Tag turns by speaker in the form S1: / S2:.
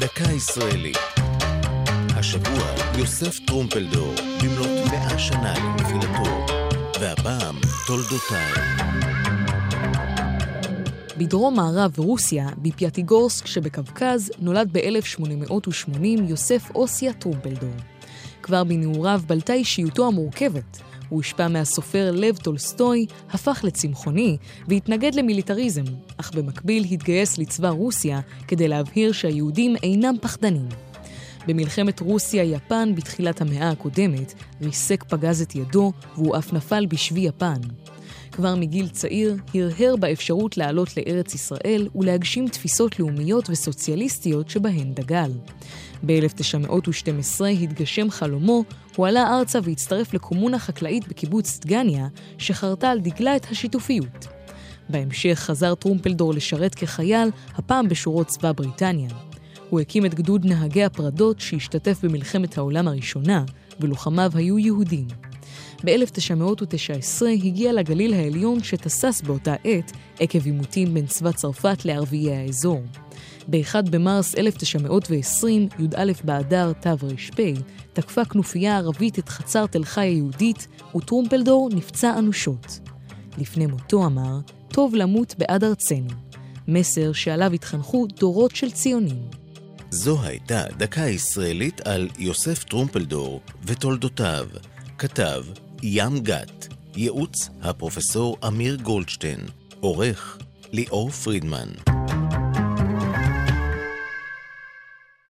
S1: דקה ישראלית. השבוע יוסף טרומפלדור במלאת מאה שנה לנפילתו, והפעם תולדותיו.
S2: בדרום מערב רוסיה, בפיאטיגורסק שבקווקז, נולד ב-1880 יוסף אוסיה טרומפלדור. כבר בנעוריו בלטה אישיותו המורכבת. הוא הושפע מהסופר לב טולסטוי, הפך לצמחוני והתנגד למיליטריזם, אך במקביל התגייס לצבא רוסיה כדי להבהיר שהיהודים אינם פחדנים. במלחמת רוסיה-יפן בתחילת המאה הקודמת, ריסק פגז את ידו והוא אף נפל בשבי יפן. כבר מגיל צעיר הרהר באפשרות לעלות לארץ ישראל ולהגשים תפיסות לאומיות וסוציאליסטיות שבהן דגל. ב-1912 התגשם חלומו, הוא עלה ארצה והצטרף לקומונה חקלאית בקיבוץ דגניה, שחרתה על דגלה את השיתופיות. בהמשך חזר טרומפלדור לשרת כחייל, הפעם בשורות צבא בריטניה. הוא הקים את גדוד נהגי הפרדות שהשתתף במלחמת העולם הראשונה, ולוחמיו היו יהודים. ב-1919 הגיע לגליל העליון שתסס באותה עת עקב עימותים בין צבא צרפת לערביי האזור. ב-1 במרס 1920, י"א באדר תר"פ, תקפה כנופיה ערבית את חצר תל חי היהודית, וטרומפלדור נפצע אנושות. לפני מותו אמר, טוב למות בעד ארצנו. מסר שעליו התחנכו דורות של ציונים.
S1: זו הייתה דקה ישראלית על יוסף טרומפלדור ותולדותיו. כתב ים גת, ייעוץ הפרופסור אמיר גולדשטיין, עורך ליאור פרידמן.